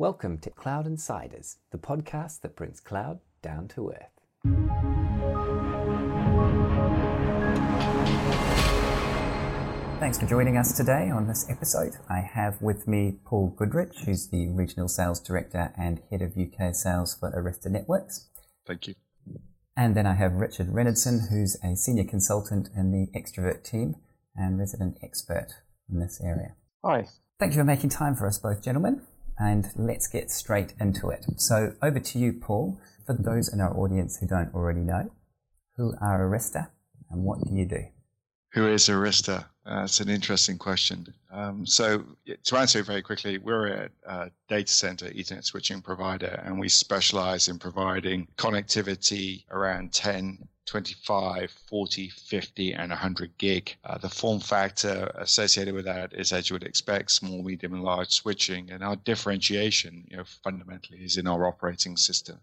Welcome to Cloud Insiders, the podcast that brings cloud down to earth. Thanks for joining us today on this episode. I have with me Paul Goodrich, who's the Regional Sales Director and Head of UK Sales for Arista Networks. Thank you. And then I have Richard Reynoldson, who's a Senior Consultant in the Xtravirt team and resident expert in this area. Hi. Thank you for making time for us both, gentlemen and let's get straight into it. So over to you, Paul. For those in our audience who don't already know, who are Arista and what do you do? Who is Arista? Uh, that's an interesting question. Um, so to answer it very quickly, we're a, data center Ethernet switching provider, and we specialize in providing connectivity around 10 25, 40, 50, and 100 gig. Uh, the form factor associated with that is, as you would expect, small, medium, and large switching. And our differentiation, you know, fundamentally is in our operating system.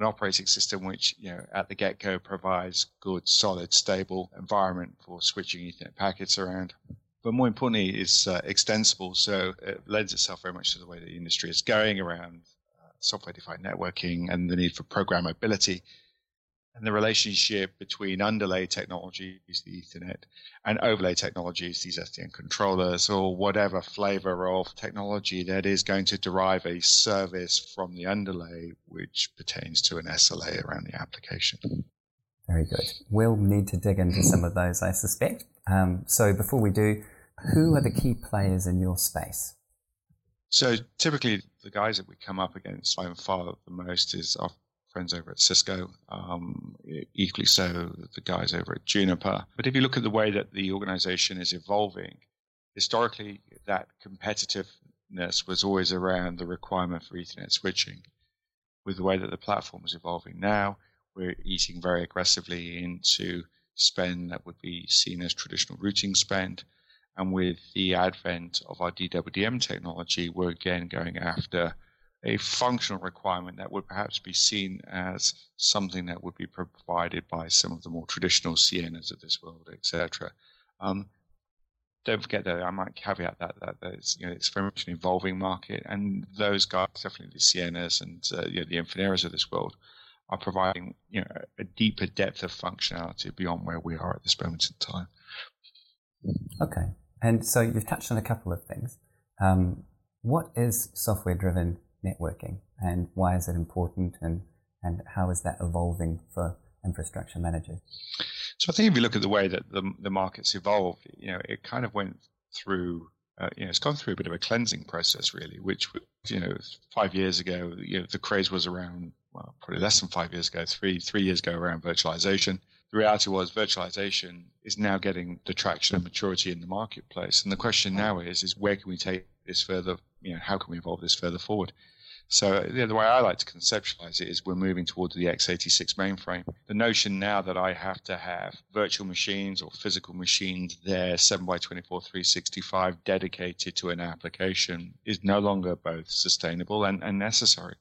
An operating system which, you know, at the get-go provides good, solid, stable environment for switching Ethernet packets around. But more importantly, is uh, extensible, so it lends itself very much to the way the industry is going around uh, software-defined networking and the need for programmability and the relationship between underlay technologies, the Ethernet, and overlay technologies, these SDN controllers, or whatever flavor of technology that is going to derive a service from the underlay, which pertains to an SLA around the application. Very good. We'll need to dig into some of those, I suspect. Um, so before we do, who are the key players in your space? So typically, the guys that we come up against by far the most is our friends over at Cisco, um, equally so the guys over at Juniper. But if you look at the way that the organization is evolving, historically that competitiveness was always around the requirement for Ethernet switching. With the way that the platform is evolving now, we're eating very aggressively into spend that would be seen as traditional routing spend. And with the advent of our DWDM technology, we're again going after a functional requirement that would perhaps be seen as something that would be provided by some of the more traditional Cienas of this world, etc. Um, don't forget though, I might caveat that that, that it's, you know, it's very much an evolving market, and those guys, definitely the Cienas and uh, you know, the Infineras of this world, are providing you know a deeper depth of functionality beyond where we are at this moment in time. Okay, and so you've touched on a couple of things. Um, what is software-driven networking and why is it important and, and how is that evolving for infrastructure managers? So I think if you look at the way that the, the market's evolved, you know, it kind of went through, uh, you know, it's gone through a bit of a cleansing process really, which, you know, five years ago, you know, the craze was around, well, probably less than five years ago, three, three years ago around virtualization. The reality was virtualization is now getting the traction and maturity in the marketplace. And the question now is, is where can we take this further? You know, how can we evolve this further forward? So the way I like to conceptualize it is we're moving towards the x86 mainframe. The notion now that I have to have virtual machines or physical machines there, 7x24, 365, dedicated to an application is no longer both sustainable and, and necessary.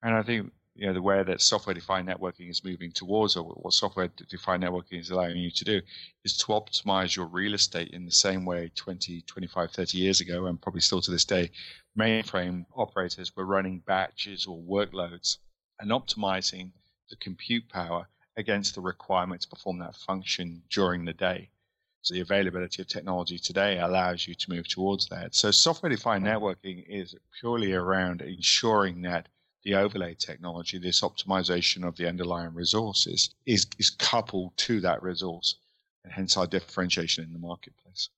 And I think you know the way that software-defined networking is moving towards, or what software-defined networking is allowing you to do, is to optimize your real estate in the same way 20, 25, 30 years ago, and probably still to this day, mainframe operators were running batches or workloads and optimizing the compute power against the requirement to perform that function during the day. So the availability of technology today allows you to move towards that. So software-defined networking is purely around ensuring that the overlay technology, this optimization of the underlying resources, is, is coupled to that resource, and hence our differentiation in the marketplace.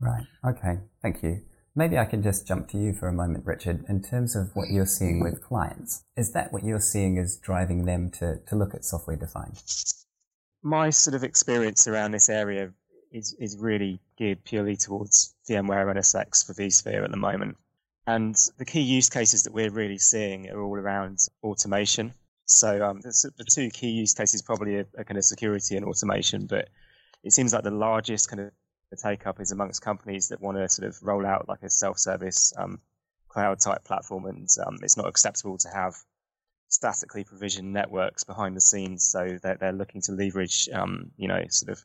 Right. Okay. Thank you. Maybe I can just jump to you for a moment, Richard. In terms of what you're seeing with clients, is that what you're seeing is driving them to, to look at software defined? My sort of experience around this area is, is really geared purely towards VMware and NSX for vSphere at the moment. And the key use cases that we're really seeing are all around automation. So um, the, two key use cases probably are, are, kind of security and automation, but it seems like the largest kind of take up is amongst companies that want to sort of roll out like a self-service um, cloud type platform, and um, it's not acceptable to have statically provisioned networks behind the scenes. So they're, they're looking to leverage, um, you know, sort of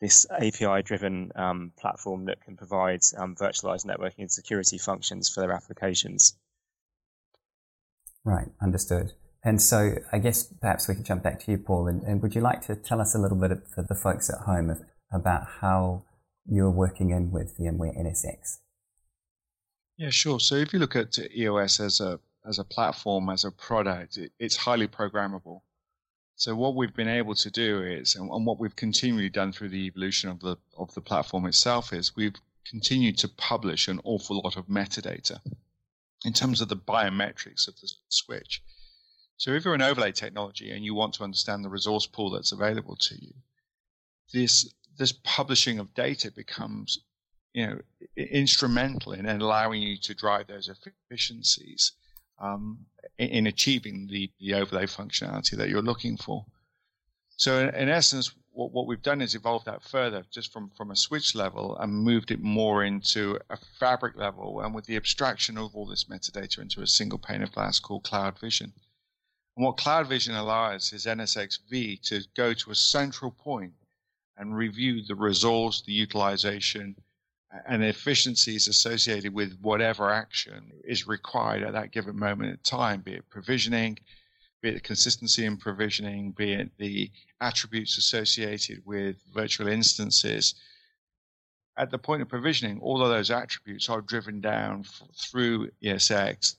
this API-driven um, platform that can provide um, virtualized networking and security functions for their applications. Right, understood. And so I guess perhaps we can jump back to you, Paul, and, and would you like to tell us a little bit for the folks at home about how you're working in with VMware NSX? Yeah, sure. So if you look at EOS as a as a platform, as a product, it, it's highly programmable. So what we've been able to do is, and, and what we've continually done through the evolution of the of the platform itself is, we've continued to publish an awful lot of metadata in terms of the biometrics of the switch. So if you're an overlay technology and you want to understand the resource pool that's available to you, this this publishing of data becomes you know instrumental in allowing you to drive those efficiencies um, in, in, achieving the, the overlay functionality that you're looking for. So in, in essence, what, what, we've done is evolved that further just from, from a switch level and moved it more into a fabric level and with the abstraction of all this metadata into a single pane of glass called Cloud Vision. And what Cloud Vision allows is NSXV to go to a central point and review the resource, the utilization, and efficiencies associated with whatever action is required at that given moment in time, be it provisioning, be it the consistency in provisioning, be it the attributes associated with virtual instances. At the point of provisioning, all of those attributes are driven down through ESX,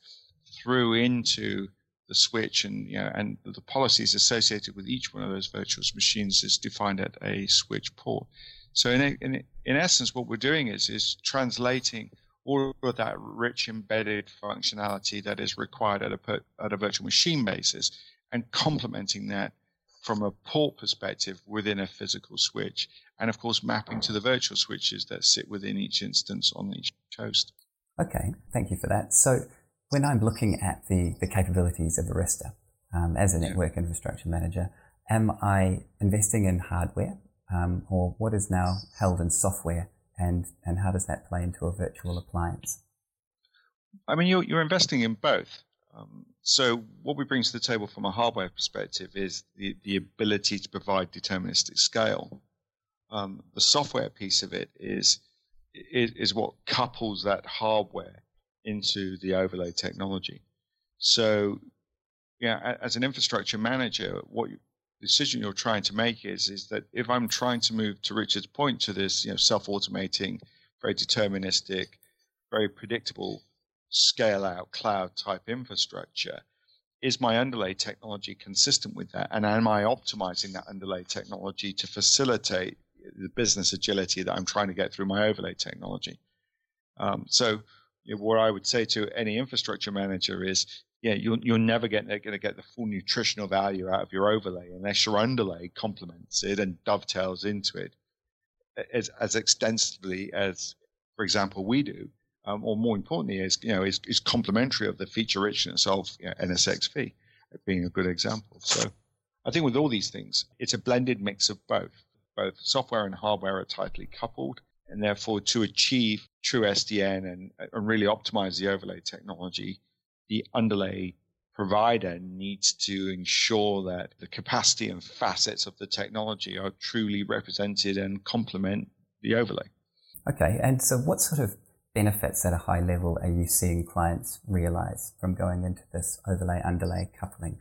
through into the switch, and you know, and the policies associated with each one of those virtual machines is defined at a switch port. So in, in, in essence, what we're doing is, is translating all of that rich embedded functionality that is required at a, at a virtual machine basis and complementing that from a port perspective within a physical switch. And of course, mapping to the virtual switches that sit within each instance on each host. Okay, thank you for that. So when I'm looking at the, the capabilities of Arista um, as a network infrastructure manager, am I investing in hardware um, or what is now held in software, and, and how does that play into a virtual appliance? I mean, you're, you're investing in both. Um, so, what we bring to the table from a hardware perspective is the, the ability to provide deterministic scale. Um, the software piece of it is, is, is what couples that hardware into the overlay technology. So, yeah, as an infrastructure manager, what decision you're trying to make is is that if I'm trying to move to Richard's point to this, you know, self-automating, very deterministic, very predictable scale out cloud type infrastructure, is my underlay technology consistent with that? And am I optimizing that underlay technology to facilitate the business agility that I'm trying to get through my overlay technology? Um, so, you know, what I would say to any infrastructure manager is yeah, you're, you're never going to get the full nutritional value out of your overlay unless your underlay complements it and dovetails into it as, as extensively as, for example, we do. Um, or more importantly, is you know is, is complementary of the feature richness of you know, being a good example. So I think with all these things, it's a blended mix of both. Both software and hardware are tightly coupled, and therefore to achieve true SDN and, and really optimize the overlay technology, the underlay provider needs to ensure that the capacity and facets of the technology are truly represented and complement the overlay. Okay, and so what sort of benefits at a high level are you seeing clients realize from going into this overlay underlay coupling?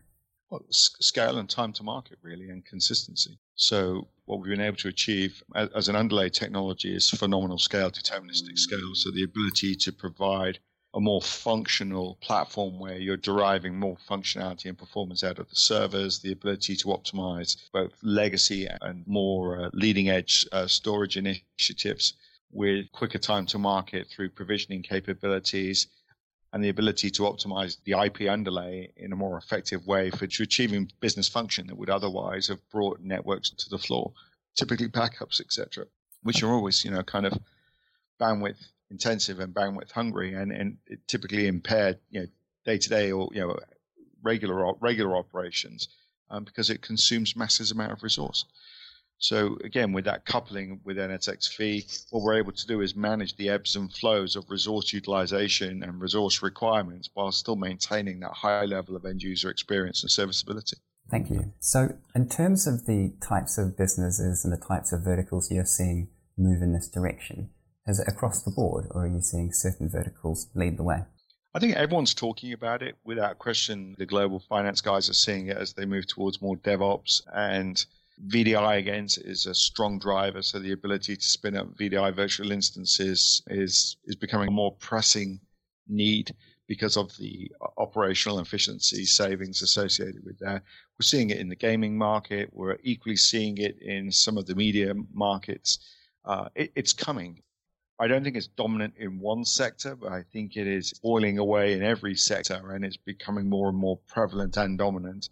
Well, scale and time to market, really, and consistency. So, what we've been able to achieve as an underlay technology is phenomenal scale, deterministic scale. So, the ability to provide a more functional platform where you're deriving more functionality and performance out of the servers, the ability to optimize both legacy and more uh, leading edge uh, storage initiatives with quicker time to market through provisioning capabilities and the ability to optimize the IP underlay in a more effective way for achieving business function that would otherwise have brought networks to the floor, typically backups, etc., which are always, you know, kind of bandwidth intensive and bandwidth hungry, and and typically impaired you know day to day or you know regular regular operations um, because it consumes massive amount of resource. So again, with that coupling with NSXV, what we're able to do is manage the ebbs and flows of resource utilization and resource requirements while still maintaining that high level of end user experience and serviceability. Thank you. So in terms of the types of businesses and the types of verticals you're seeing move in this direction, is it across the board, or are you seeing certain verticals lead the way? I think everyone's talking about it without question. The global finance guys are seeing it as they move towards more DevOps and VDI again is a strong driver. So the ability to spin up VDI virtual instances is is becoming a more pressing need because of the operational efficiency savings associated with that. We're seeing it in the gaming market. We're equally seeing it in some of the media markets. Uh, it, it's coming. I don't think it's dominant in one sector, but I think it is boiling away in every sector and it's becoming more and more prevalent and dominant.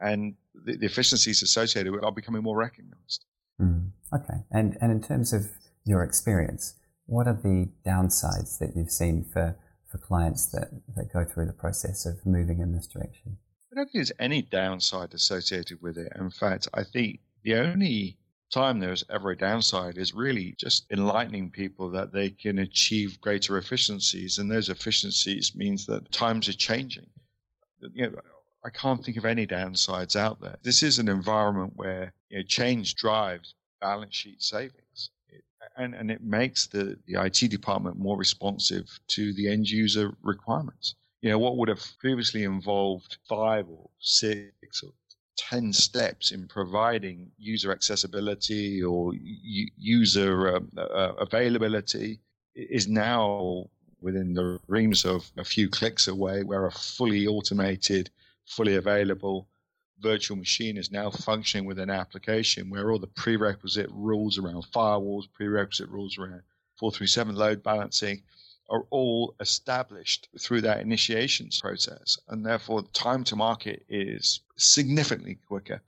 And the, the efficiencies associated with it are becoming more recognized. Mm, okay. And, and in terms of your experience, what are the downsides that you've seen for, for clients that, that go through the process of moving in this direction? I don't think there's any downside associated with it. In fact, I think the only time there's ever a downside is really just enlightening people that they can achieve greater efficiencies, and those efficiencies means that times are changing. You know, I can't think of any downsides out there. This is an environment where you know, change drives balance sheet savings. It, and, and it makes the, the IT department more responsive to the end user requirements. You know, what would have previously involved five or six or 10 steps in providing user accessibility or user uh, uh, availability is now within the reams of a few clicks away, where a fully automated, fully available virtual machine is now functioning with an application where all the prerequisite rules around firewalls, prerequisite rules around 437 load balancing are all established through that initiation process. And therefore, the time to market is significantly quicker.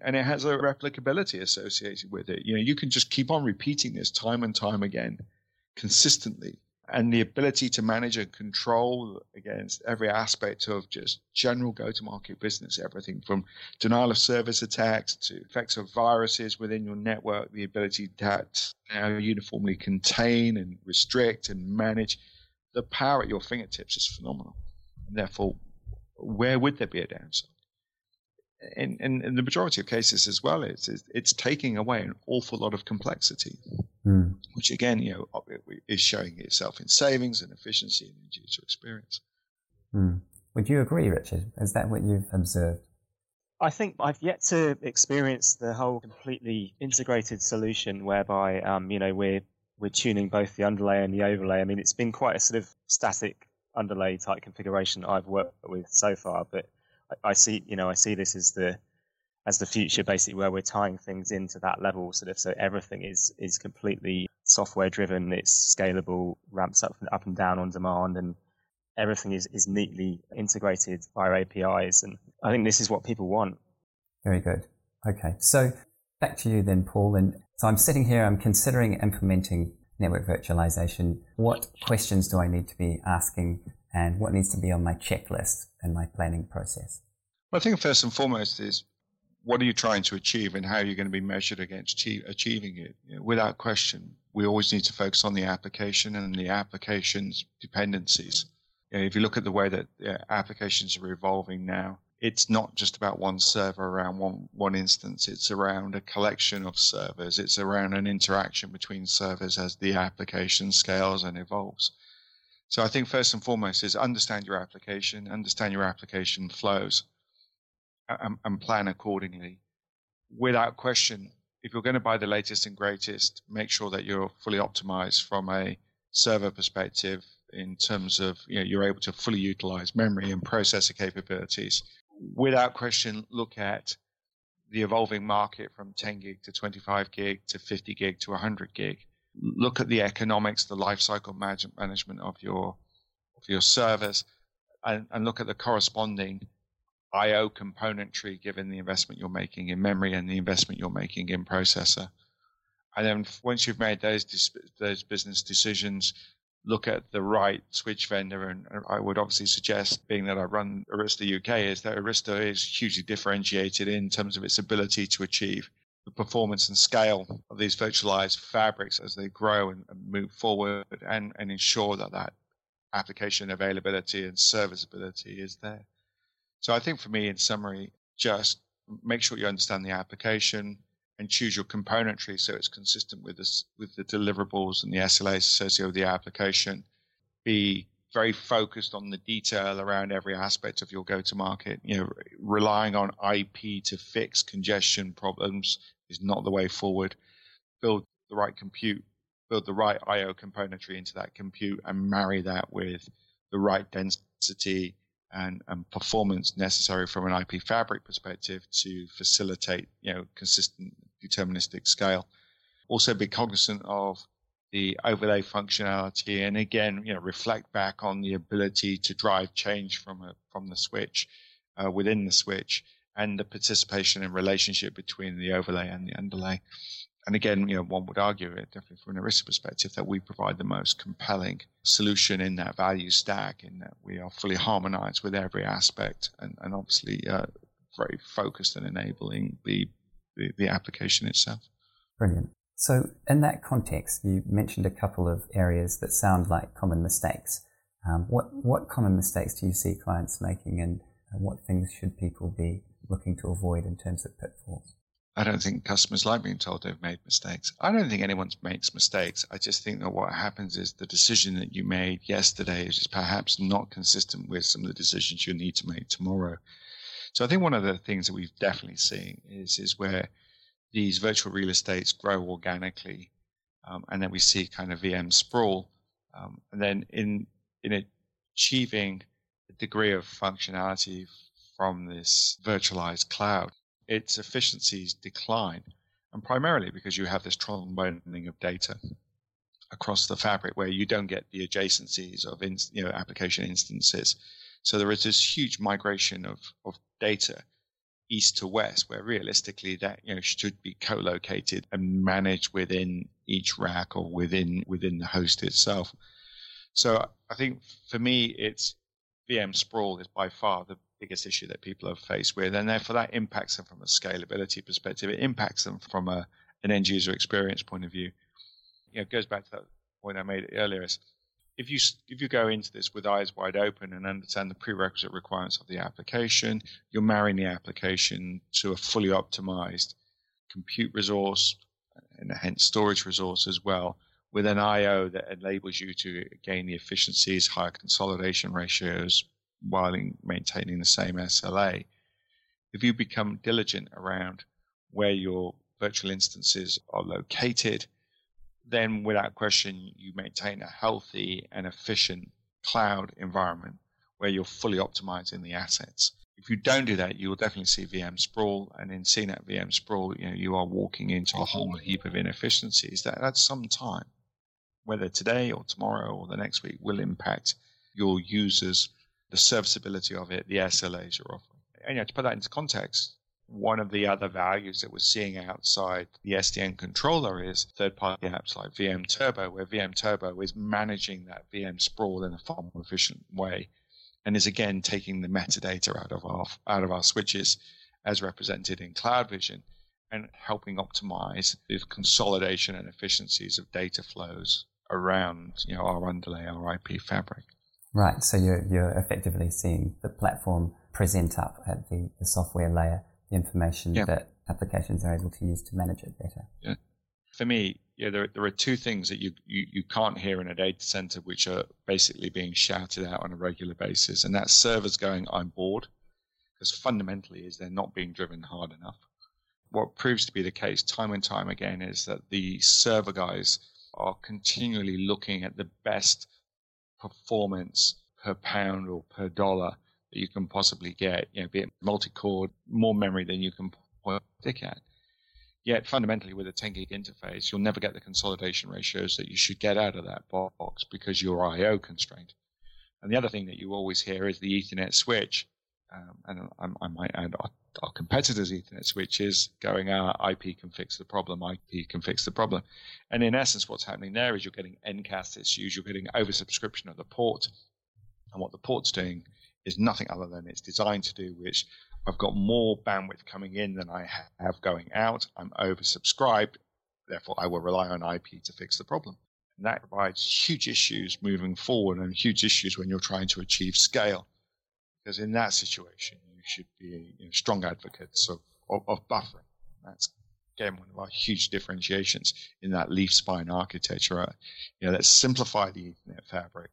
And it has a replicability associated with it. You know, you can just keep on repeating this time and time again consistently and the ability to manage and control against every aspect of just general go-to-market business, everything from denial of service attacks to effects of viruses within your network, the ability to now uniformly contain and restrict and manage. The power at your fingertips is phenomenal. And therefore, where would there be a downside? In, in, in, the majority of cases as well, it's, it's taking away an awful lot of complexity, mm. which again, you know, is showing itself in savings and efficiency and in user experience. Mm. Would you agree, Richard? Is that what you've observed? I think I've yet to experience the whole completely integrated solution whereby, um, you know, we're we're tuning both the underlay and the overlay. I mean, it's been quite a sort of static underlay type configuration I've worked with so far, but I see, you know, I see this as the as the future, basically, where we're tying things into that level, sort of, so everything is is completely software driven. It's scalable, ramps up and up and down on demand, and everything is is neatly integrated via APIs. And I think this is what people want. Very good. Okay, so back to you then, Paul. And so I'm sitting here, I'm considering implementing network virtualization. What questions do I need to be asking and what needs to be on my checklist and my planning process? Well, I think first and foremost is what are you trying to achieve and how are you going to be measured against achieving it? You know, without question, we always need to focus on the application and the application's dependencies. You know, if you look at the way that applications are evolving now, it's not just about one server around one, one instance. It's around a collection of servers. It's around an interaction between servers as the application scales and evolves. So I think first and foremost is understand your application, understand your application flows, and, and plan accordingly. Without question, if you're going to buy the latest and greatest, make sure that you're fully optimized from a server perspective in terms of you know, you're able to fully utilize memory and processor capabilities. Without question, look at the evolving market from 10 gig to 25 gig to 50 gig to 100 gig look at the economics, the lifecycle management of your of your service, and, and look at the corresponding I/O componentry given the investment you're making in memory and the investment you're making in processor. And then once you've made those those business decisions, look at the right switch vendor. And I would obviously suggest, being that I run Arista UK, is that Arista is hugely differentiated in terms of its ability to achieve the performance and scale of these virtualized fabrics as they grow and, and move forward and, and ensure that that application availability and serviceability is there. So I think for me, in summary, just make sure you understand the application and choose your componentry so it's consistent with this with the deliverables and the SLAs associated with the application. Be very focused on the detail around every aspect of your go-to-market. You know, relying on IP to fix congestion problems is not the way forward. Build the right compute, build the right I/O componentry into that compute, and marry that with the right density and, and performance necessary from an IP fabric perspective to facilitate, you know, consistent deterministic scale. Also, be cognizant of the overlay functionality, and again, you know, reflect back on the ability to drive change from a, from the switch uh, within the switch, and the participation and relationship between the overlay and the underlay. And again, you know, one would argue it definitely from an Arista perspective that we provide the most compelling solution in that value stack, in that we are fully harmonized with every aspect, and, and obviously uh, very focused and enabling the, the the application itself. Brilliant. So, in that context, you mentioned a couple of areas that sound like common mistakes. Um, what what common mistakes do you see clients making, and what things should people be looking to avoid in terms of pitfalls? I don't think customers like being told they've made mistakes. I don't think anyone makes mistakes. I just think that what happens is the decision that you made yesterday is perhaps not consistent with some of the decisions you need to make tomorrow. So I think one of the things that we've definitely seen is is where these virtual real estates grow organically, um, and then we see kind of VM sprawl, um, and then in in achieving a degree of functionality from this virtualized cloud, its efficiencies decline, and primarily because you have this tromboning of data across the fabric where you don't get the adjacencies of in, you know application instances. So there is this huge migration of, of data east to west, where realistically that you know should be co-located and managed within each rack or within within the host itself. So I think for me, it's VM sprawl is by far the biggest issue that people are faced with, and therefore that impacts them from a scalability perspective. It impacts them from a an end user experience point of view. You know, it goes back to that point I made earlier. Is if you if you go into this with eyes wide open and understand the prerequisite requirements of the application, you're marrying the application to a fully optimized compute resource and hence storage resource as well, with an I/O that enables you to gain the efficiencies, higher consolidation ratios, while maintaining the same SLA. If you become diligent around where your virtual instances are located then without question, you maintain a healthy and efficient cloud environment where you're fully optimizing the assets. If you don't do that, you will definitely see VM sprawl, and in seeing that VM sprawl, you know you are walking into a whole heap of inefficiencies that at some time, whether today or tomorrow or the next week, will impact your users, the serviceability of it, the SLAs you're offering. And to put that into context, one of the other values that we're seeing outside the SDN controller is third party apps like VM Turbo, where VM Turbo is managing that VM sprawl in a far more efficient way and is again taking the metadata out of our out of our switches as represented in CloudVision and helping optimize the consolidation and efficiencies of data flows around you know our underlay, our IP fabric. Right. So you're you're effectively seeing the platform present up at the, the software layer the information yeah. that applications are able to use to manage it better. Yeah. For me, yeah, there, there are two things that you, you, you can't hear in a data center which are basically being shouted out on a regular basis, and that's servers going, I'm bored, because fundamentally is they're not being driven hard enough. What proves to be the case time and time again is that the server guys are continually looking at the best performance per pound or per dollar that you can possibly get, you know, be it multi-core, more memory than you can point stick at. Yet fundamentally with a 10 gig interface, you'll never get the consolidation ratios that you should get out of that box because you're IO constrained. And the other thing that you always hear is the Ethernet switch. Um, and I, I, might add our, competitors' Ethernet switch is going, ah, IP can fix the problem, IP can fix the problem. And in essence, what's happening there is you're getting incast issues, you're getting oversubscription of the port. And what the port's doing is nothing other than it's designed to do, which I've got more bandwidth coming in than I have going out. I'm oversubscribed. Therefore, I will rely on IP to fix the problem. And that provides huge issues moving forward and huge issues when you're trying to achieve scale. Because in that situation, should be you know, strong advocates of, of, of buffering. That's again one of our huge differentiations in that leaf spine architecture. Uh, you know, let's simplify the Ethernet fabric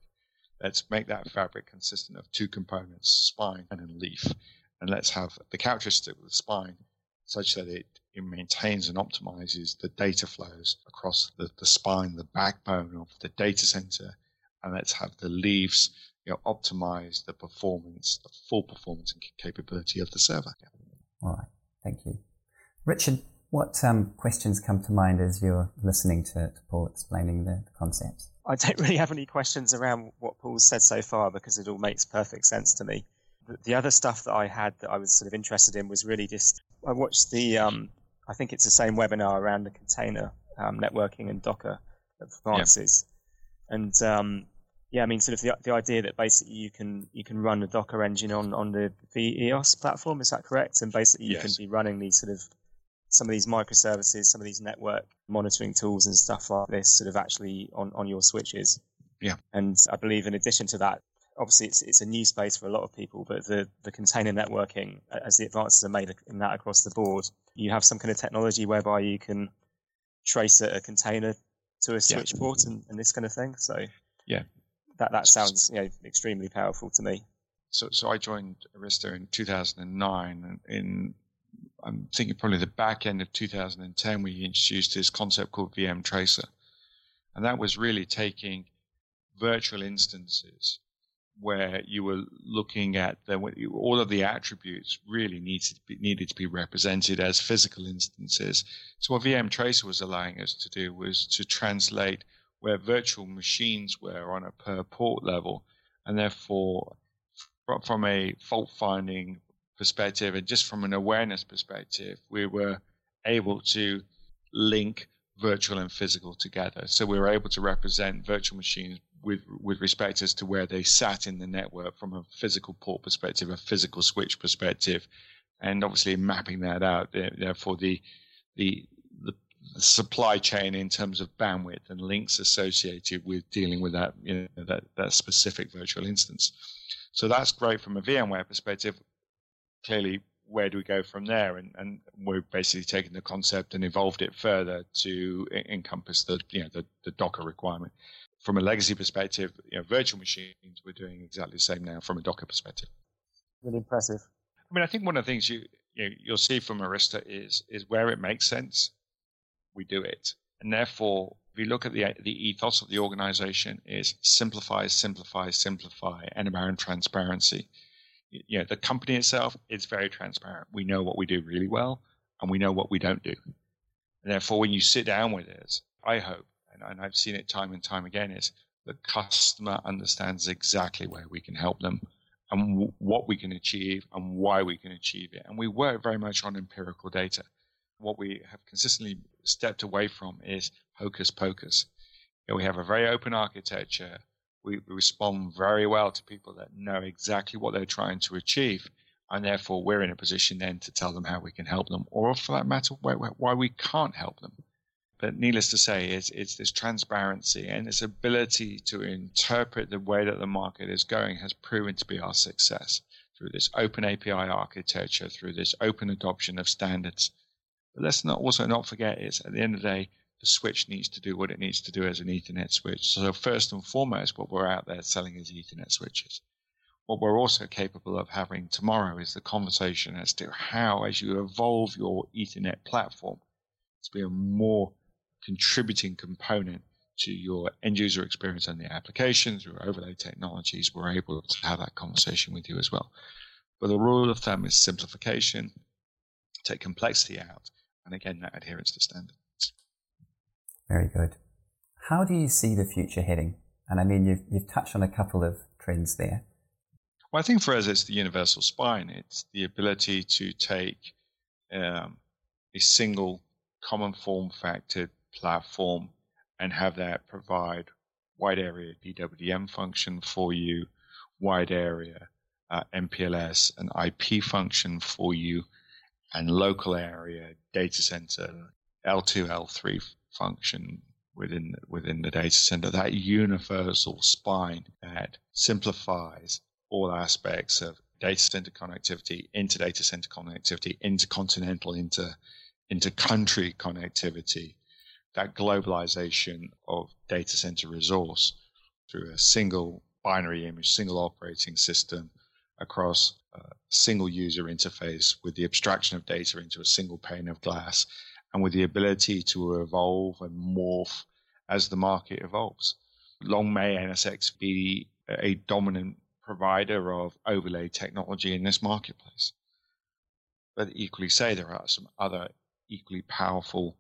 let's make that fabric consistent of two components, spine and a leaf. And let's have the characteristic of the spine such that it, it maintains and optimizes the data flows across the, the spine, the backbone of the data center. And let's have the leaves you know, optimize the performance, the full performance and capability of the server. Yeah. All right. Thank you. Richard, what um, questions come to mind as you're listening to, to Paul explaining the, the concepts? I don't really have any questions around what Paul's said so far because it all makes perfect sense to me. The, the other stuff that I had that I was sort of interested in was really just I watched the um, I think it's the same webinar around the container um, networking and Docker advances, yeah. and um, yeah, I mean, sort of the, the idea that basically you can you can run a Docker engine on on the EOS platform. Is that correct? And basically you yes. can be running these sort of some of these microservices, some of these network monitoring tools and stuff like this, sort of actually on on your switches. Yeah. And I believe in addition to that, obviously it's it's a new space for a lot of people, but the the container networking, as the advances are made in that across the board, you have some kind of technology whereby you can trace a, a container to a switch yeah. port and, and this kind of thing. So yeah, that that sounds you know extremely powerful to me. So so I joined Arista in 2009, and in I'm thinking probably the back end of 2010 we introduced this concept called VM Tracer, and that was really taking virtual instances where you were looking at the, all of the attributes really needed to, be, needed to be represented as physical instances. So what VM Tracer was allowing us to do was to translate where virtual machines were on a per port level, and therefore, from a fault finding perspective and just from an awareness perspective, we were able to link virtual and physical together. So we were able to represent virtual machines with with respect as to where they sat in the network from a physical port perspective, a physical switch perspective, and obviously mapping that out. Therefore, the the the supply chain in terms of bandwidth and links associated with dealing with that you know that, that specific virtual instance. So that's great from a VMware perspective. Clearly, where do we go from there? And, and we're basically taking the concept and evolved it further to encompass the you know the, the Docker requirement. From a legacy perspective, you know, virtual machines, we're doing exactly the same now from a Docker perspective. Really impressive. I mean, I think one of the things you, you know, you'll see from Arista is is where it makes sense we do it. And therefore, if you look at the the ethos of the organization is simplify, simplify, simplify, and around transparency. You know, the company itself is very transparent. We know what we do really well, and we know what we don't do. And therefore, when you sit down with us, I hope, and, and I've seen it time and time again, is the customer understands exactly where we can help them and w- what we can achieve and why we can achieve it. And we work very much on empirical data what we have consistently stepped away from is hocus pocus. You know, we have a very open architecture. We, respond very well to people that know exactly what they're trying to achieve, and therefore we're in a position then to tell them how we can help them, or for that matter, why, why we can't help them. But needless to say, it's, it's this transparency and this ability to interpret the way that the market is going has proven to be our success through this open API architecture, through this open adoption of standards, but let's not also not forget is at the end of the day, the switch needs to do what it needs to do as an Ethernet switch. So first and foremost, what we're out there selling is Ethernet switches. What we're also capable of having tomorrow is the conversation as to how, as you evolve your Ethernet platform, to be a more contributing component to your end user experience and the application through overlay technologies, we're able to have that conversation with you as well. But the rule of thumb is simplification, take complexity out, and again, that adherence to standards. Very good. How do you see the future heading? And I mean, you've, you've touched on a couple of trends there. Well, I think for us, it's the universal spine. It's the ability to take um, a single common form factor platform and have that provide wide area DWDM function for you, wide area uh, MPLS and IP function for you, and local area data center L2, L3 function within within the data center. That universal spine that simplifies all aspects of data center connectivity, inter data center connectivity, intercontinental, inter inter-country connectivity, that globalization of data center resource through a single binary image, single operating system across a single user interface with the abstraction of data into a single pane of glass and with the ability to evolve and morph as the market evolves. Long may NSX be a dominant provider of overlay technology in this marketplace. But equally say there are some other equally powerful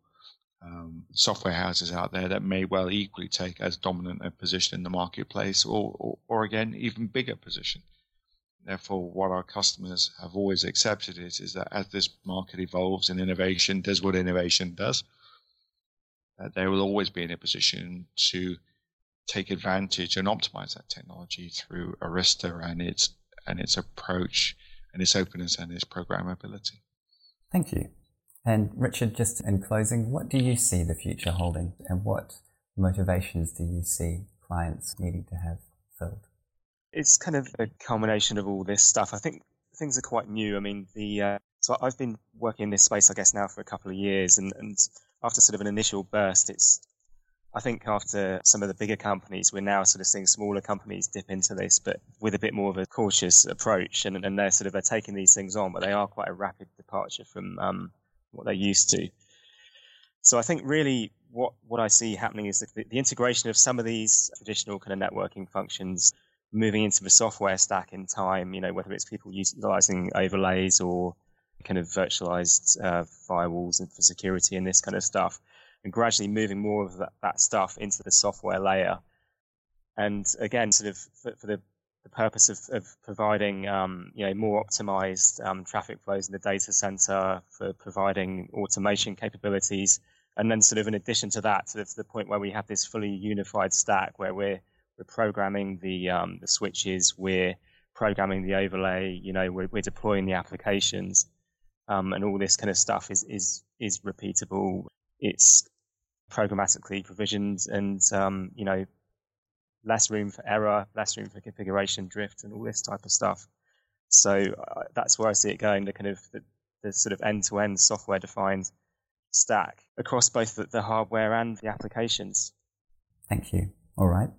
um, software houses out there that may well equally take as dominant a position in the marketplace or, or, or again, even bigger position. Therefore, what our customers have always accepted is, is that as this market evolves and innovation does what innovation does, that they will always be in a position to take advantage and optimize that technology through Arista and its and its approach and its openness and its programmability. Thank you. And Richard, just in closing, what do you see the future holding and what motivations do you see clients needing to have filled? It's kind of a culmination of all this stuff. I think things are quite new. I mean, the uh, so I've been working in this space, I guess, now for a couple of years, and, and after sort of an initial burst, it's I think after some of the bigger companies, we're now sort of seeing smaller companies dip into this, but with a bit more of a cautious approach, and, and they're sort of they're taking these things on, but they are quite a rapid departure from um, what they're used to. So I think really what what I see happening is the, the integration of some of these traditional kind of networking functions moving into the software stack in time. You know, whether it's people utilizing overlays or kind of virtualized uh, firewalls and for security and this kind of stuff and gradually moving more of that, that stuff into the software layer. And again, sort of for, for the, the, purpose of, of providing, um, you know, more optimized um, traffic flows in the data center, for providing automation capabilities, and then sort of in addition to that, sort of the point where we have this fully unified stack where we're we're programming the um, the switches, we're programming the overlay, you know, we're, we're deploying the applications, um, and all this kind of stuff is is is repeatable. It's programmatically provisioned and, um, you know, less room for error, less room for configuration drift and all this type of stuff. So uh, that's where I see it going, the kind of the, the sort of end-to-end software defined stack across both the, the hardware and the applications. Thank you. All right.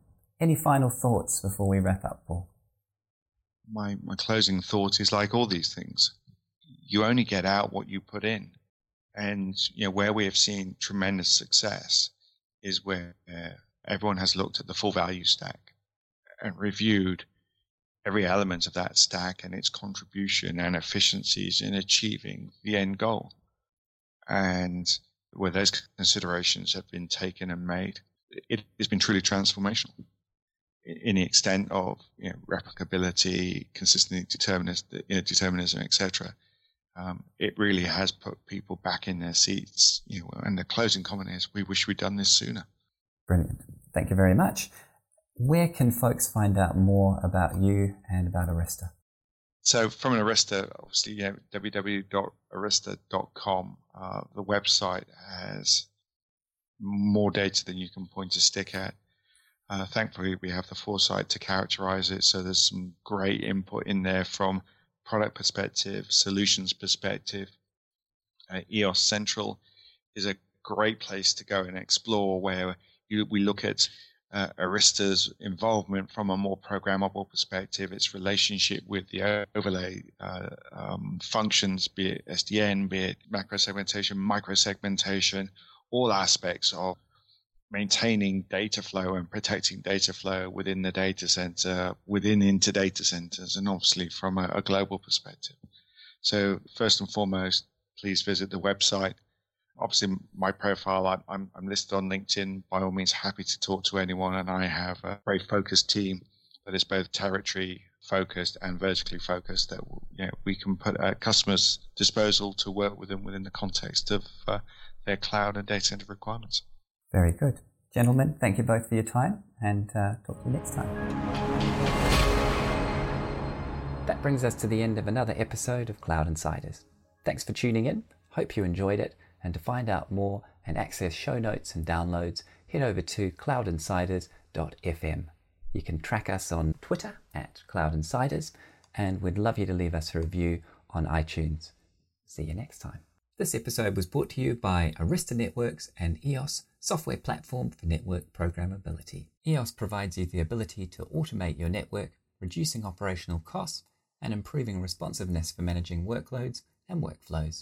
Any final thoughts before we wrap up, Paul? My, my closing thought is like all these things. You only get out what you put in. And you know where we have seen tremendous success is where everyone has looked at the full value stack and reviewed every element of that stack and its contribution and efficiencies in achieving the end goal. And where those considerations have been taken and made, it has been truly transformational in the extent of you know, replicability, consistency, determinism, determinism, etc um, it really has put people back in their seats. You know, and the closing comment is, "We wish we'd done this sooner." Brilliant. Thank you very much. Where can folks find out more about you and about Arista? So from an Arista, obviously, yeah, www.arista.com. Uh, the website has more data than you can point a stick at. Uh, thankfully, we have the foresight to characterize it. So there's some great input in there from product perspective, solutions perspective, uh, EOS Central is a great place to go and explore where you, we look at uh, Arista's involvement from a more programmable perspective, its relationship with the overlay uh, um, functions, be it SDN, be it macro segmentation, micro segmentation, all aspects of maintaining data flow and protecting data flow within the data center, within into data centers, and obviously from a, a global perspective. So first and foremost, please visit the website. Obviously, my profile, I, I'm, I'm listed on LinkedIn. By all means, happy to talk to anyone. And I have a very focused team that is both territory focused and vertically focused that you know, we can put at customers' disposal to work with them within the context of uh, their cloud and data center requirements. Very good. Gentlemen, thank you both for your time and uh, talk to you next time. That brings us to the end of another episode of Cloud Insiders. Thanks for tuning in. Hope you enjoyed it. And to find out more and access show notes and downloads, head over to cloudinsiders.fm. You can track us on Twitter at Cloud Insiders, and we'd love you to leave us a review on iTunes. See you next time. This episode was brought to you by Arista Networks and EOS, software platform for network programmability. EOS provides you the ability to automate your network, reducing operational costs and improving responsiveness for managing workloads and workflows.